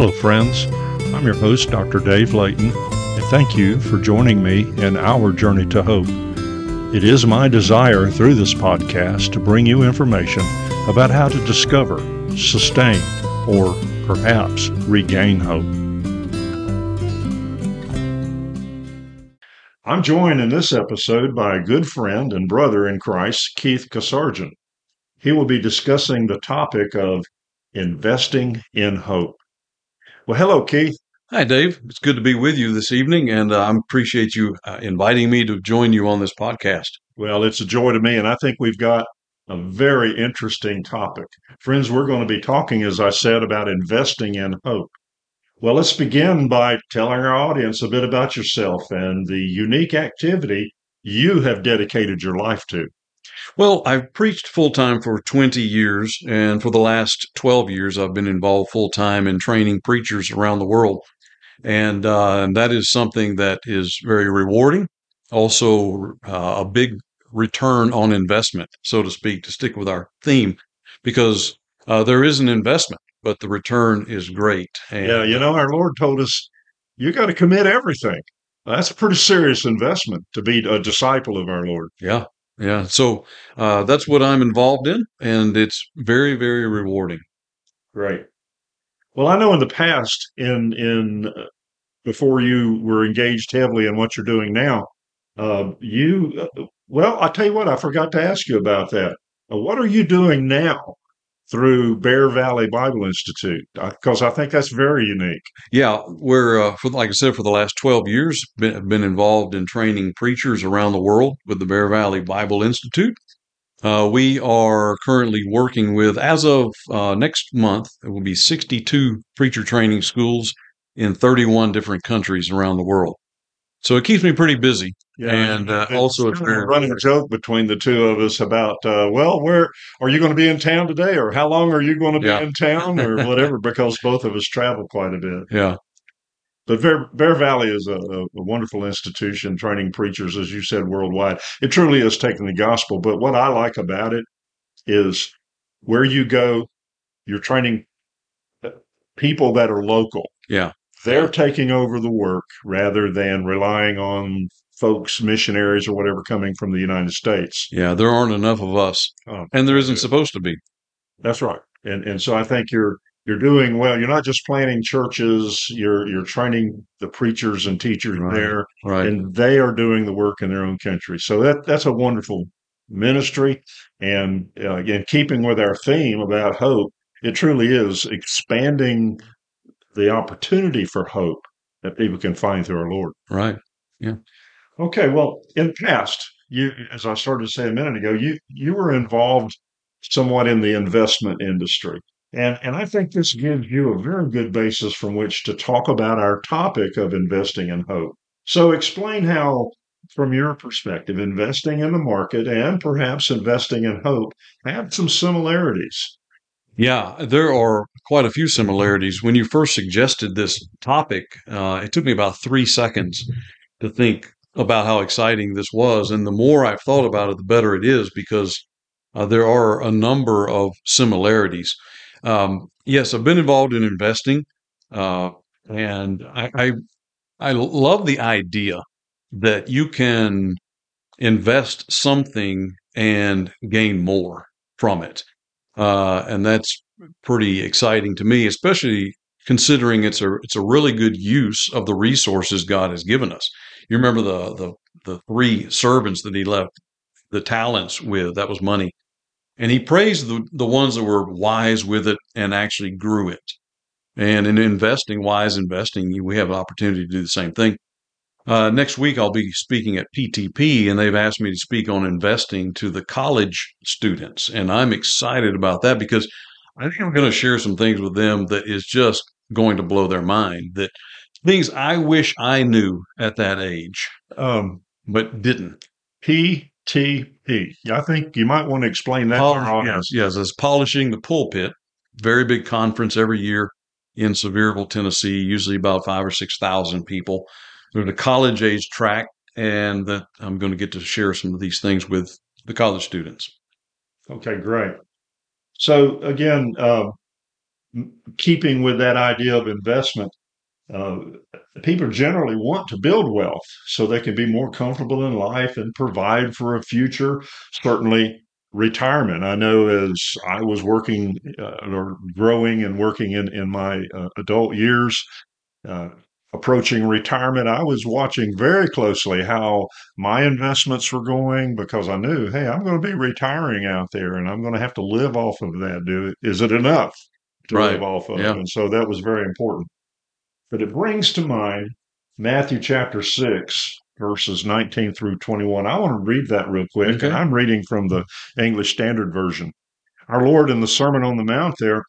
Hello, friends. I'm your host, Dr. Dave Layton, and thank you for joining me in our journey to hope. It is my desire through this podcast to bring you information about how to discover, sustain, or perhaps regain hope. I'm joined in this episode by a good friend and brother in Christ, Keith Kasarjian. He will be discussing the topic of investing in hope. Well, hello, Keith. Hi, Dave. It's good to be with you this evening, and uh, I appreciate you uh, inviting me to join you on this podcast. Well, it's a joy to me, and I think we've got a very interesting topic. Friends, we're going to be talking, as I said, about investing in hope. Well, let's begin by telling our audience a bit about yourself and the unique activity you have dedicated your life to. Well, I've preached full time for 20 years, and for the last 12 years, I've been involved full time in training preachers around the world. And, uh, and that is something that is very rewarding, also uh, a big return on investment, so to speak, to stick with our theme, because uh, there is an investment, but the return is great. And, yeah, you know, our Lord told us you got to commit everything. That's a pretty serious investment to be a disciple of our Lord. Yeah, yeah. So uh, that's what I'm involved in, and it's very, very rewarding. Great. Well, I know in the past, in in uh, before you were engaged heavily in what you're doing now, uh, you uh, well, I tell you what, I forgot to ask you about that. Uh, what are you doing now through Bear Valley Bible Institute? Because I think that's very unique. Yeah, we're uh, for like I said, for the last twelve years, been, been involved in training preachers around the world with the Bear Valley Bible Institute. Uh, we are currently working with, as of uh, next month, it will be 62 preacher training schools in 31 different countries around the world. So it keeps me pretty busy. Yeah, and uh, also it's very running joke between the two of us about, uh, well, where are you going to be in town today, or how long are you going to be yeah. in town, or whatever, because both of us travel quite a bit. Yeah. But Bear, Bear Valley is a, a, wonderful institution training preachers, as you said, worldwide. It truly is taking the gospel. But what I like about it is where you go, you're training uh, people that are local. Yeah. They're taking over the work rather than relying on folks, missionaries or whatever coming from the United States. Yeah, there aren't enough of us, oh, and there isn't good. supposed to be. That's right, and and so I think you're you're doing well. You're not just planning churches; you're you're training the preachers and teachers right, there, right. and they are doing the work in their own country. So that that's a wonderful ministry, and uh, again, keeping with our theme about hope, it truly is expanding the opportunity for hope that people can find through our Lord. Right. Yeah. Okay. Well, in the past, you, as I started to say a minute ago, you you were involved somewhat in the investment industry. And, and I think this gives you a very good basis from which to talk about our topic of investing in hope. So, explain how, from your perspective, investing in the market and perhaps investing in hope have some similarities. Yeah, there are quite a few similarities. When you first suggested this topic, uh, it took me about three seconds to think about how exciting this was. And the more I've thought about it, the better it is because uh, there are a number of similarities. Um, yes, I've been involved in investing, uh, and I, I I love the idea that you can invest something and gain more from it. Uh, and that's pretty exciting to me, especially considering it's a it's a really good use of the resources God has given us. You remember the the the three servants that he left the talents with that was money, and he praised the the ones that were wise with it and actually grew it. And in investing, wise investing, we have an opportunity to do the same thing. Uh, next week, I'll be speaking at PTP, and they've asked me to speak on investing to the college students. And I'm excited about that because I think I'm going to share some things with them that is just going to blow their mind. That things I wish I knew at that age, um, but didn't. PTP. I think you might want to explain that. Pol- yes, yes, it's polishing the pulpit. Very big conference every year in Sevierville, Tennessee. Usually about five or six thousand people there's a college age track, and that I'm going to get to share some of these things with the college students. Okay, great. So again, uh, keeping with that idea of investment, uh, people generally want to build wealth so they can be more comfortable in life and provide for a future. Certainly, retirement. I know as I was working uh, or growing and working in in my uh, adult years. Uh, approaching retirement, I was watching very closely how my investments were going because I knew, hey, I'm going to be retiring out there and I'm going to have to live off of that. Do is it enough to Right. live off of? Yeah. And so that was very important. But it brings to mind Matthew chapter 6, verses 19 through 21. I want to read that real quick. Okay. And I'm reading from the English Standard Version. Our Lord in the Sermon on the Mount there,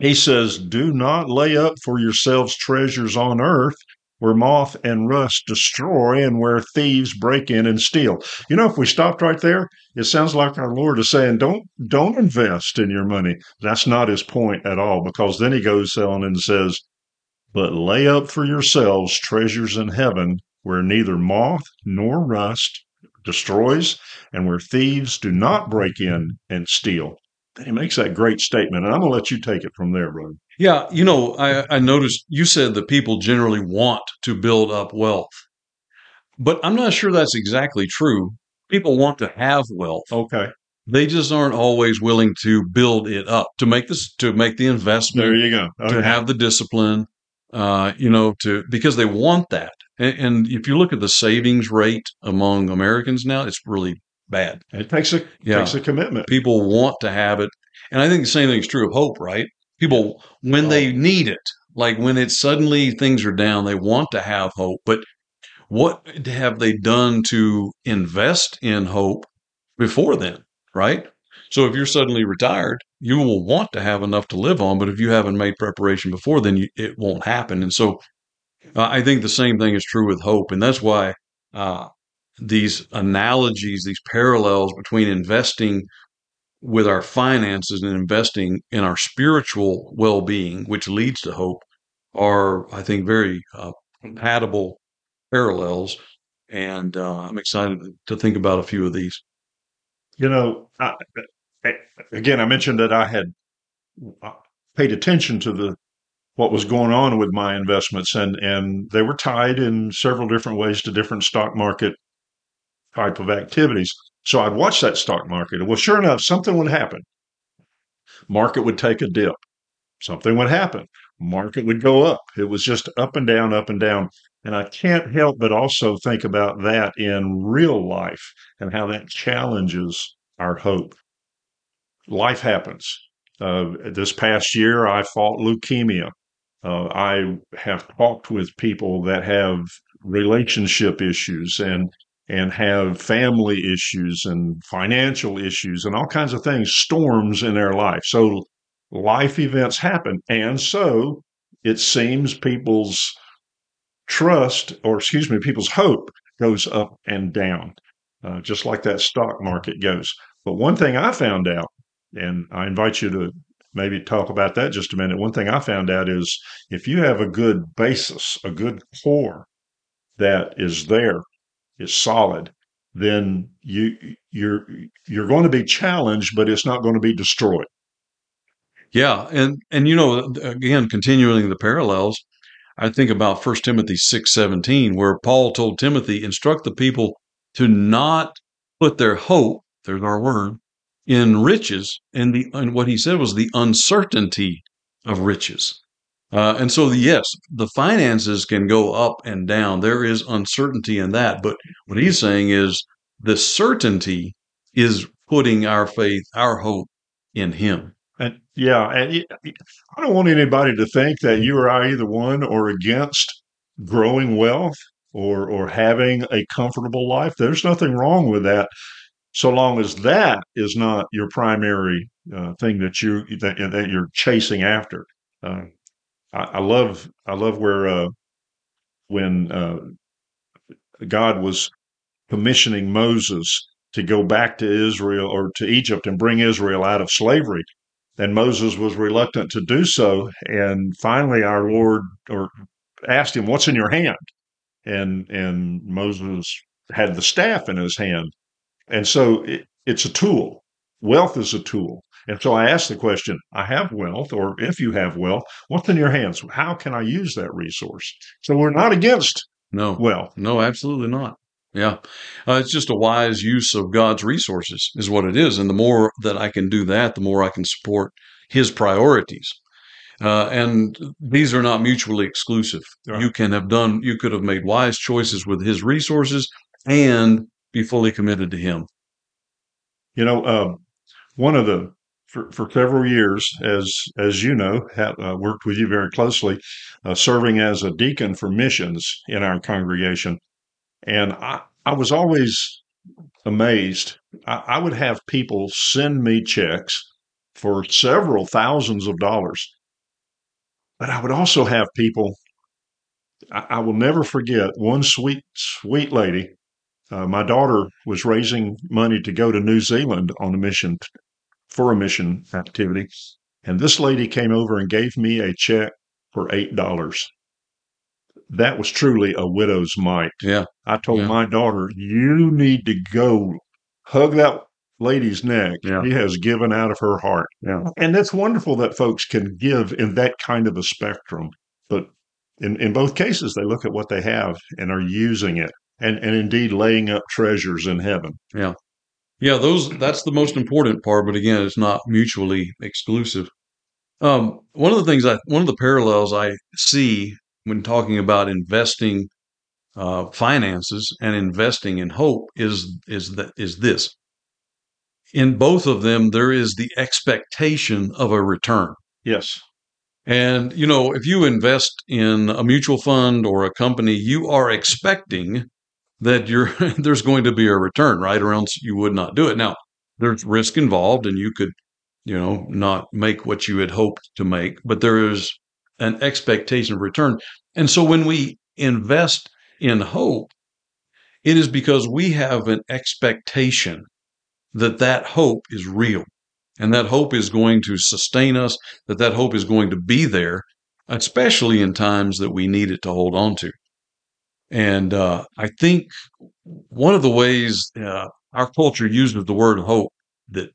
he says, Do not lay up for yourselves treasures on earth where moth and rust destroy and where thieves break in and steal. You know, if we stopped right there, it sounds like our Lord is saying, Don't don't invest in your money. That's not his point at all, because then he goes on and says, But lay up for yourselves treasures in heaven where neither moth nor rust destroys and where thieves do not break in and steal. He makes that great statement, and I'm going to let you take it from there, brother. Yeah, you know, I, I noticed you said that people generally want to build up wealth, but I'm not sure that's exactly true. People want to have wealth. Okay, They just aren't always willing to build it up to make this to make the investment. there you go. to Okay. have the discipline, uh, you know, to because they want that. And, and if you look at the savings rate among Americans now, it's really bad. It takes a Yeah. takes a commitment. People want to have it, and I think the same thing is true of hope, right? People when they need it, like when it's suddenly things are down, they want to have hope. But what have they done to invest in hope before then, right? So if you're suddenly retired, you will want to have enough to live on, but if you haven't made preparation before, then you, it won't happen. And so uh, I think the same thing is true with hope, and that's why uh, these analogies, these parallels between investing with our finances and investing in our spiritual well-being, which leads to hope, are I think very uh, compatible parallels. And uh, I'm excited to think about a few of these. You know, I, again, I mentioned that I had uh, paid attention to the what was going on with my investments, and and they were tied in several different ways to different stock market type of activities. So I'd watch that stock market. Well, sure enough, something would happen. Market would take a dip. Something would happen. Market would go up. It was just up and down, up and down. And I can't help but also think about that in real life and how that challenges our hope. Life happens. Uh, this past year, I fought leukemia. Uh, I have talked with people that have relationship issues and and have family issues and financial issues and all kinds of things, storms in their life. So life events happen, and so it seems people's trust, or excuse me, people's hope goes up and down, uh, just like that stock market goes. But one thing I found out, and I invite you to maybe talk about that just a minute. One thing I found out is if you have a good basis, a good core that is there, is solid, then you you're you're going to be challenged, but it's not going to be destroyed. Yeah, and and you know, again, continuing the parallels, I think about First Timothy six seventeen, where Paul told Timothy, instruct the people to not put their hope, there's our word, in riches, and the and what he said was the uncertainty of riches. Uh, and so, yes, the finances can go up and down. There is uncertainty in that, but what he's saying is the certainty is putting our faith, our hope in Him. And yeah, and I don't want anybody to think that you or I either one or against growing wealth or or having a comfortable life. There's nothing wrong with that, so long as that is not your primary uh, thing that you that, that you're chasing after. Uh, I, I love I love where uh, when uh, God was commissioning Moses to go back to Israel or to Egypt and bring Israel out of slavery. And Moses was reluctant to do so. And finally, our Lord or asked him, "What's in your hand?" And and Moses had the staff in his hand, and so it, it's a tool. wealth is a tool. And so I ask the question I have wealth, or if you have wealth, what's in your hands? How can I use that resource? So we're not against No, wealth. no, absolutely not. Yeah. Uh, it's just a wise use of God's resources, is what it is. And the more that I can do that, the more I can support His priorities. Uh, and these are not mutually exclusive. Right. You can have done, you could have made wise choices with His resources and be fully committed to Him. You know, um, one of the for, for several years, as as you know, have uh, worked with you very closely, uh, serving as a deacon for missions in our congregation, and I I was always amazed. I, I would have people send me checks for several thousands of dollars, but I would also have people. I, I will never forget one sweet sweet lady uh, my daughter was raising money to go to New Zealand on a mission for a mission activity, and this lady came over and gave me a check for eight dollars. That was truly a widow's mite. Yeah. I told Yeah. my daughter, "You need to go hug that lady's neck. Yeah. She has given out of her heart." Yeah. And that's wonderful that folks can give in that kind of a spectrum. But in, in both cases, they look at what they have and are using it and, and indeed laying up treasures in heaven. Yeah. Yeah, those that's the most important part, but again, it's not mutually exclusive. Um, one of the things I one of the parallels I see when talking about investing uh, finances and investing in hope is is that is this. In both of them, there is the expectation of a return. Yes. And, you know, if you invest in a mutual fund or a company, you are expecting that you're, there's going to be a return, right? Or else you would not do it. Now, there's risk involved and you could, you know, not make what you had hoped to make, but there is an expectation of return. And so when we invest in hope, it is because we have an expectation that that hope is real and that hope is going to sustain us, that that hope is going to be there, especially in times that we need it to hold on to. And uh, I think one of the ways uh, our culture uses the word hope that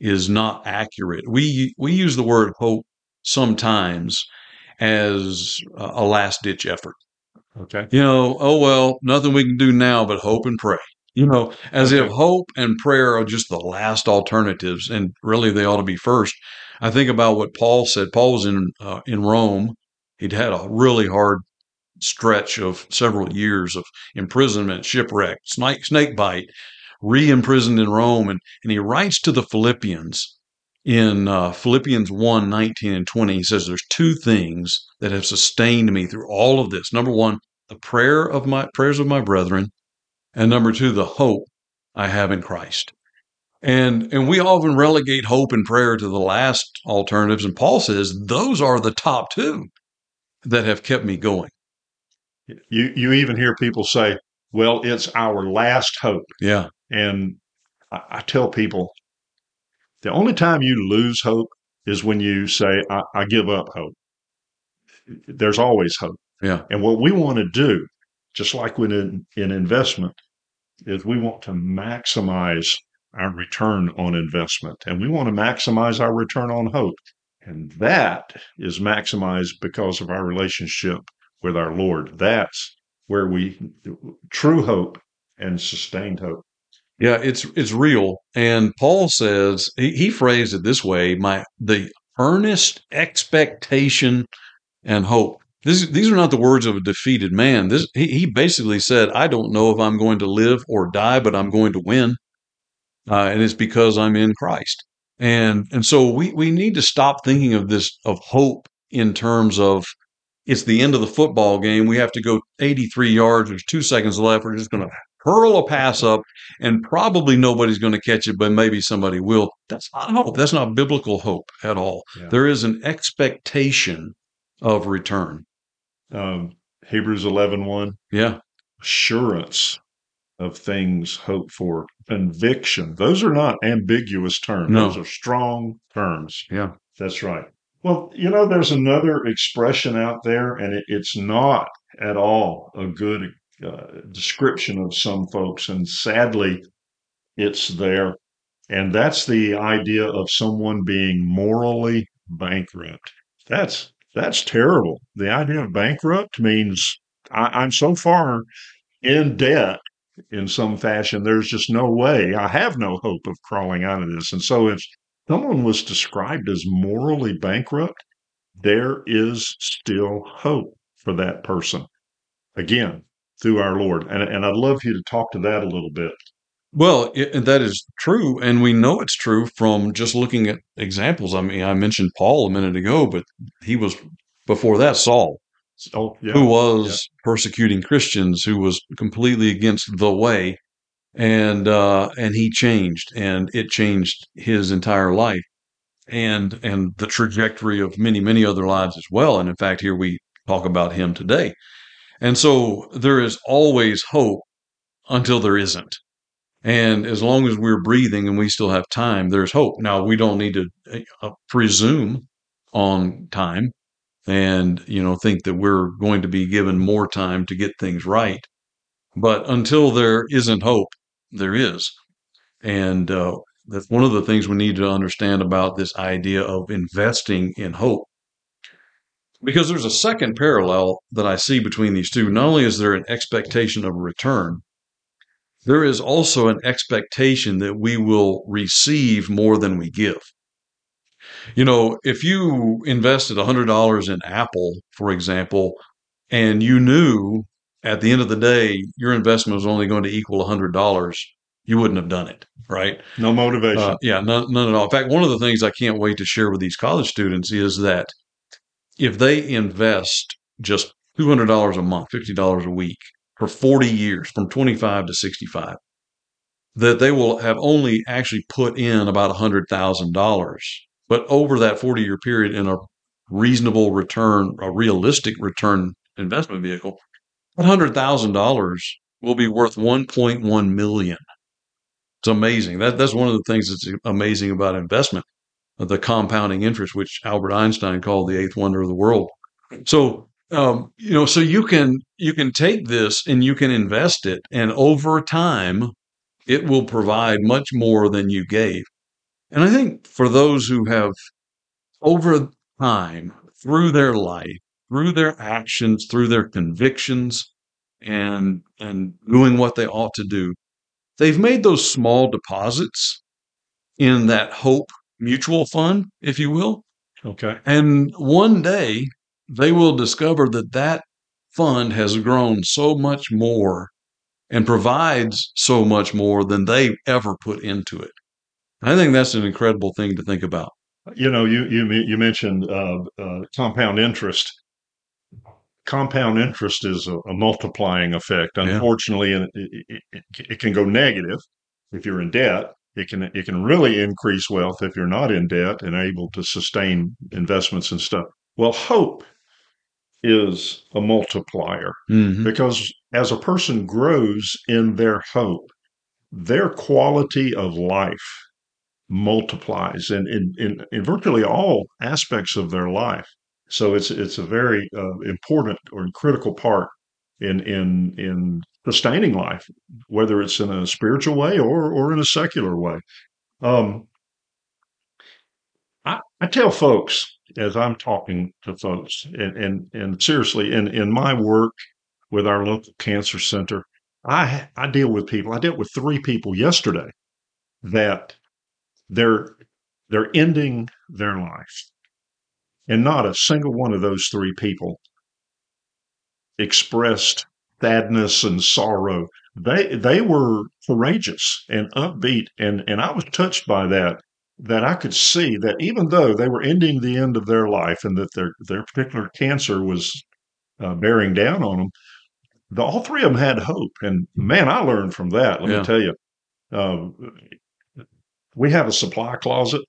is not accurate. We we use the word hope sometimes as a last ditch effort. Okay. You know, oh well, nothing we can do now but hope and pray. You know, as Okay. if hope and prayer are just the last alternatives, and really they ought to be first. I think about what Paul said. Paul was in uh, in Rome. He'd had a really hard stretch of several years of imprisonment, shipwreck, snake snake bite, re-imprisoned in Rome, and and he writes to the Philippians in uh, Philippians 1, 19 and 20. He says, There's two things that have sustained me through all of this. Number one, the prayer of my prayers of my brethren, and number two, the hope I have in Christ. And and we often relegate hope and prayer to the last alternatives. And Paul says those are the top two that have kept me going. You you even hear people say, "Well, it's our last hope," Yeah. and I, I tell people, the only time you lose hope is when you say, I, "I give up hope." There's always hope. Yeah. And what we want to do, just like with in, in investment, is we want to maximize our return on investment and we want to maximize our return on hope. And that is maximized because of our relationship with our Lord. That's where we true hope and sustained hope. Yeah, it's it's real. And Paul says he, he phrased it this way: my the earnest expectation and hope. This, these are not the words of a defeated man. This he, he basically said, I don't know if I'm going to live or die, but I'm going to win, uh, and it's because I'm in Christ. And and so we we need to stop thinking of this of hope in terms of it's the end of the football game. We have to go 83 yards. There's two seconds left. We're just going to hurl a pass up, and probably nobody's going to catch it, but maybe somebody will. That's not hope. That's not biblical hope at all. Yeah. There is an expectation of return. Um, Hebrews 11 1, Yeah. assurance of things hoped for, conviction. Those are not ambiguous terms. No. Those are strong terms. Yeah. That's right. Well, you know, there's another expression out there, and it, it's not at all a good uh, description of some folks. And sadly, it's there. And that's the idea of someone being morally bankrupt. That's that's terrible. The idea of bankrupt means I, I'm so far in debt in some fashion, there's just no way. I have no hope of crawling out of this. And so if someone was described as morally bankrupt, there is still hope for that person. Again, through our Lord. And, and I'd love you to talk to that a little bit. Well, it, that is true. And we know it's true from just looking at examples. I mean, I mentioned Paul a minute ago, but he was before that Saul. Oh, yeah. Who was yeah. persecuting Christians, who was completely against the way, and uh, and he changed, and it changed his entire life, and and the trajectory of many many other lives as well. And in fact, here we talk about him today. And so there is always hope until there isn't. And as long as we're breathing and we still have time, there's hope. Now, we don't need to uh, presume on time and, you know, think that we're going to be given more time to get things right. But until there isn't hope, there is. And uh, that's one of the things we need to understand about this idea of investing in hope because there's a second parallel that I see between these two. Not only is there an expectation of return, there is also an expectation that we will receive more than we give. You know, if you invested $100 in Apple, for example, and you knew at the end of the day your investment was only going to equal $100, you wouldn't have done it, right? No motivation. Uh, yeah, none, none at all. In fact, one of the things I can't wait to share with these college students is that if they invest just $200 a month, $50 a week for 40 years from 25 to 65, that they will have only actually put in about $100,000. But over that 40 year period in a reasonable return, a realistic return investment vehicle, $100,000 will be worth 1.1 million. It's amazing. That, that's one of the things that's amazing about investment the compounding interest, which Albert Einstein called the eighth wonder of the world. So, um, you know, so you can you can take this and you can invest it, and over time, it will provide much more than you gave. And I think for those who have over time, through their life, through their actions, through their convictions, and and doing what they ought to do, they've made those small deposits in that hope mutual fund, if you will. Okay. And one day they will discover that that fund has grown so much more and provides so much more than they ever put into it. I think that's an incredible thing to think about. You know, you you you mentioned uh, uh, compound interest. Compound interest is a, a multiplying effect. Unfortunately, yeah. it, it, it, can go negative if you're in debt, it can it can really increase wealth if you're not in debt and able to sustain investments and stuff. Well, hope is a multiplier mm-hmm. because as a person grows in their hope, their quality of life multiplies in, in, in, in virtually all aspects of their life. So it's it's a very uh, important or critical part in in in sustaining life, whether it's in a spiritual way or or in a secular way. Um, I, I tell folks as I'm talking to folks, and and, and seriously, in in my work with our local cancer center, I I deal with people. I dealt with three people yesterday that they're they're ending their life, and not a single one of those three people expressed sadness and sorrow. They they were courageous and upbeat, and and I was touched by that. That I could see that even though they were ending the end of their life and that their their particular cancer was uh, bearing down on them, the, all three of them had hope. And man, I learned from that. Let yeah. me tell you, uh, we have a supply closet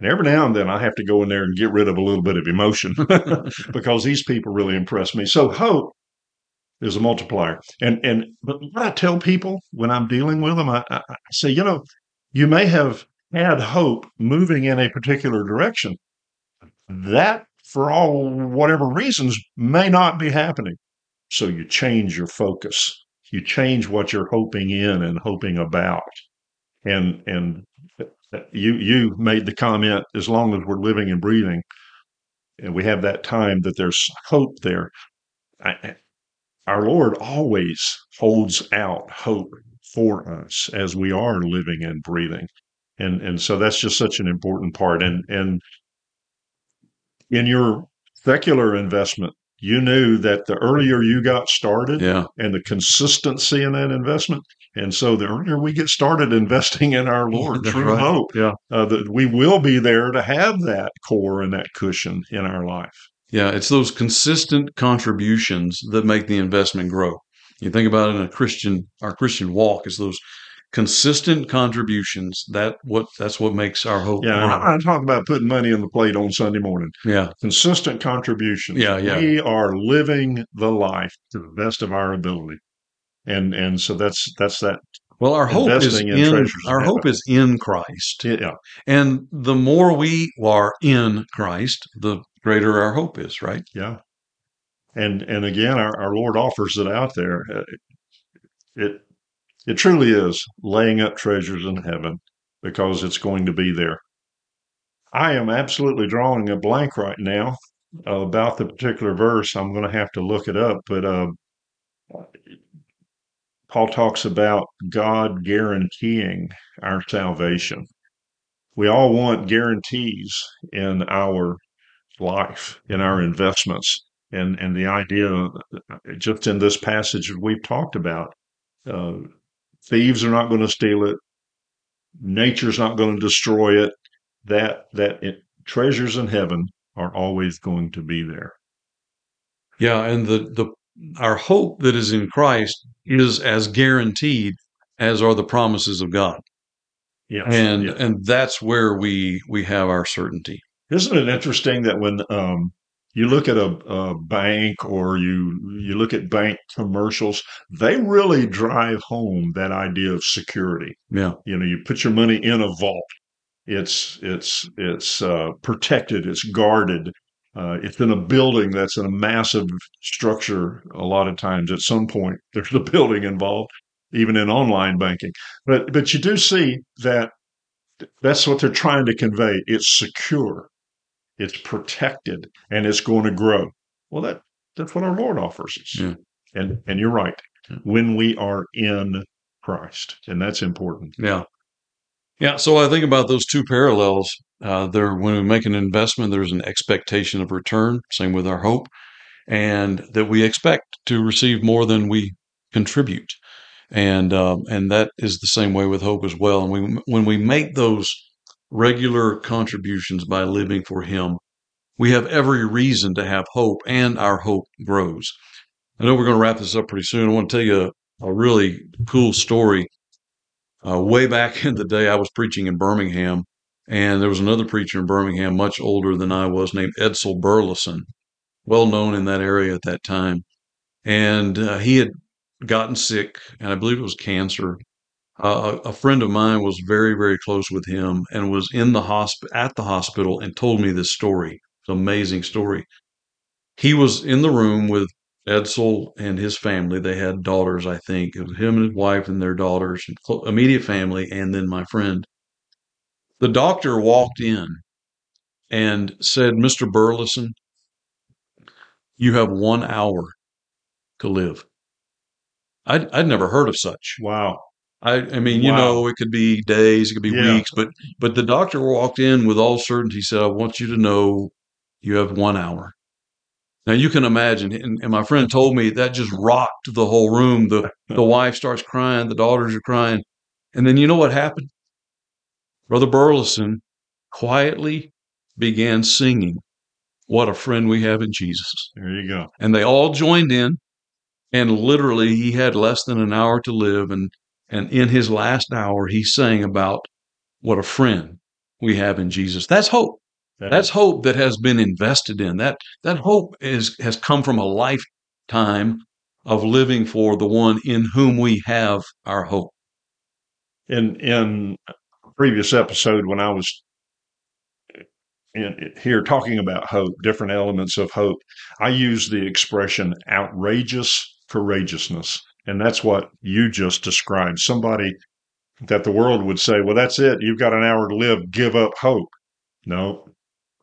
and every now and then I have to go in there and get rid of a little bit of emotion because these people really impress me. So hope is a multiplier. And and but what I tell people when I'm dealing with them, I, I, I say, you know, you may have had hope moving in a particular direction. That, for all whatever reasons, may not be happening. So you change your focus. You change what you're hoping in and hoping about. and and you you made the comment as long as we're living and breathing and we have that time that there's hope there. I, our lord always holds out hope for us as we are living and breathing. And and so that's just such an important part. And and in your secular investment you knew that the earlier you got started Yeah. and the consistency in that investment and so the earlier we get started investing in our lord That's through right. hope Yeah. uh, that we will be there to have that core and that cushion in our life Yeah. It's those consistent contributions that make the investment grow. You think about it in a Christian, our Christian walk is those consistent contributions. That what that's what makes our hope. yeah grow. I talk about putting money in the plate on sunday morning Yeah. consistent contributions Yeah, yeah. we are living the life to the best of our ability and and so that's that's that Well, our hope is in in, our hope is in Christ, yeah and the more we are in Christ, the greater our hope is. Right? Yeah. And and again, our, our Lord offers it out there. Uh, It it truly is laying up treasures in heaven because it's going to be there. I am absolutely drawing a blank right now about the particular verse. I'm going to have to look it up, but uh, Paul talks about God guaranteeing our salvation. We all want guarantees in our life, in our investments. And, and the idea, just in this passage we've talked about, uh, thieves are not going to steal it. Nature's not going to destroy it. That that it, treasures in heaven are always going to be there. Yeah, and the the our hope that is in Christ is as guaranteed as are the promises of God, Yes. and Yeah. and that's where we we have our certainty. Isn't it interesting that when um, you look at a, a bank or you you look at bank commercials, they really drive home that idea of security. Yeah, You know, you put your money in a vault. It's it's it's uh, protected. It's guarded. Uh, it's in a building that's in a massive structure. A lot of times, at some point, there's a building involved, even in online banking. But but you do see that that's what they're trying to convey. It's secure, it's protected, and it's going to grow. Well, that that's what our Lord offers us. Yeah. And and you're right. When we are in Christ, and that's important. yeah, yeah. So I think about those two parallels. Uh, there, when we make an investment, there's an expectation of return. Same with our hope, and that we expect to receive more than we contribute. and um, and that is the same way with hope as well. And we, when we make those regular contributions by living for Him, we have every reason to have hope, and our hope grows. I know we're going to wrap this up pretty soon. I want to tell you a, a really cool story. Uh, way back in the day, I was preaching in Birmingham, and there was another preacher in Birmingham, much older than I was, named Edsel Burleson, well known in that area at that time. And uh, he had gotten sick, and I believe it was cancer. Uh, a, friend of mine was very, very close with him and was in the hosp- at the hospital and told me this story. It's an amazing story. He was in the room with Edsel and his family. They had daughters, I think. It was him and his wife and their daughters, and immediate family, and then my friend. The doctor walked in and said, Mr. Burleson, you have one hour to live. I'd, I'd never heard of such. Wow. I, I mean, you Wow. know, it could be days, it could be Yeah. weeks, but but the doctor walked in with all certainty said, "I want you to know you have one hour." Now you can imagine, and, and my friend told me that just rocked the whole room. The the wife starts crying, the daughters are crying, and then you know what happened? Brother Burleson quietly began singing, "What a friend we have in Jesus." There you go. and they all joined in and literally he had less than an hour to live and and in his last hour he sang about what a friend we have in Jesus that's hope That that's is- hope that has been invested in that that hope is has come from a lifetime of living for the one in whom we have our hope in in a previous episode when I was in, here talking about hope, different elements of hope, I use the expression outrageous courageousness, and that's what you just described. Somebody that the world would say, well, that's it. You've got an hour to live. Give up hope. No,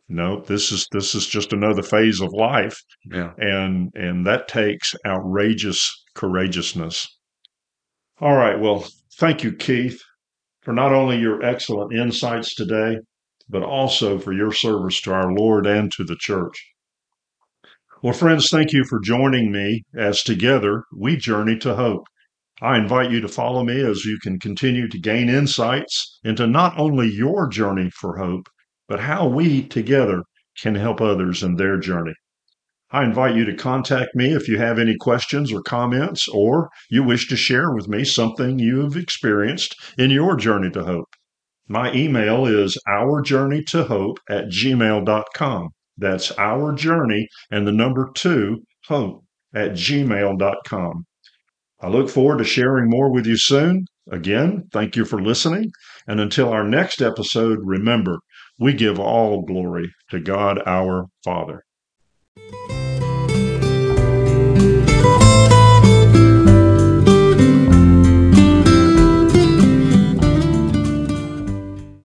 no, this is this is just another phase of life. Yeah. And and that takes outrageous courageousness. All right. Well, thank you, Keith, for not only your excellent insights today, but also for your service to our Lord and to the church. Well, friends, thank you for joining me as together we journey to hope. I invite you to follow me as you can continue to gain insights into not only your journey for hope, but how we together can help others in their journey. I invite you to contact me if you have any questions or comments, or you wish to share with me something you have experienced in your journey to hope. My email is ourjourney2hope at gmail.com. That's our journey and the number two, hope, at gmail.com. I look forward to sharing more with you soon. Again, thank you for listening. And until our next episode, remember, we give all glory to God our Father.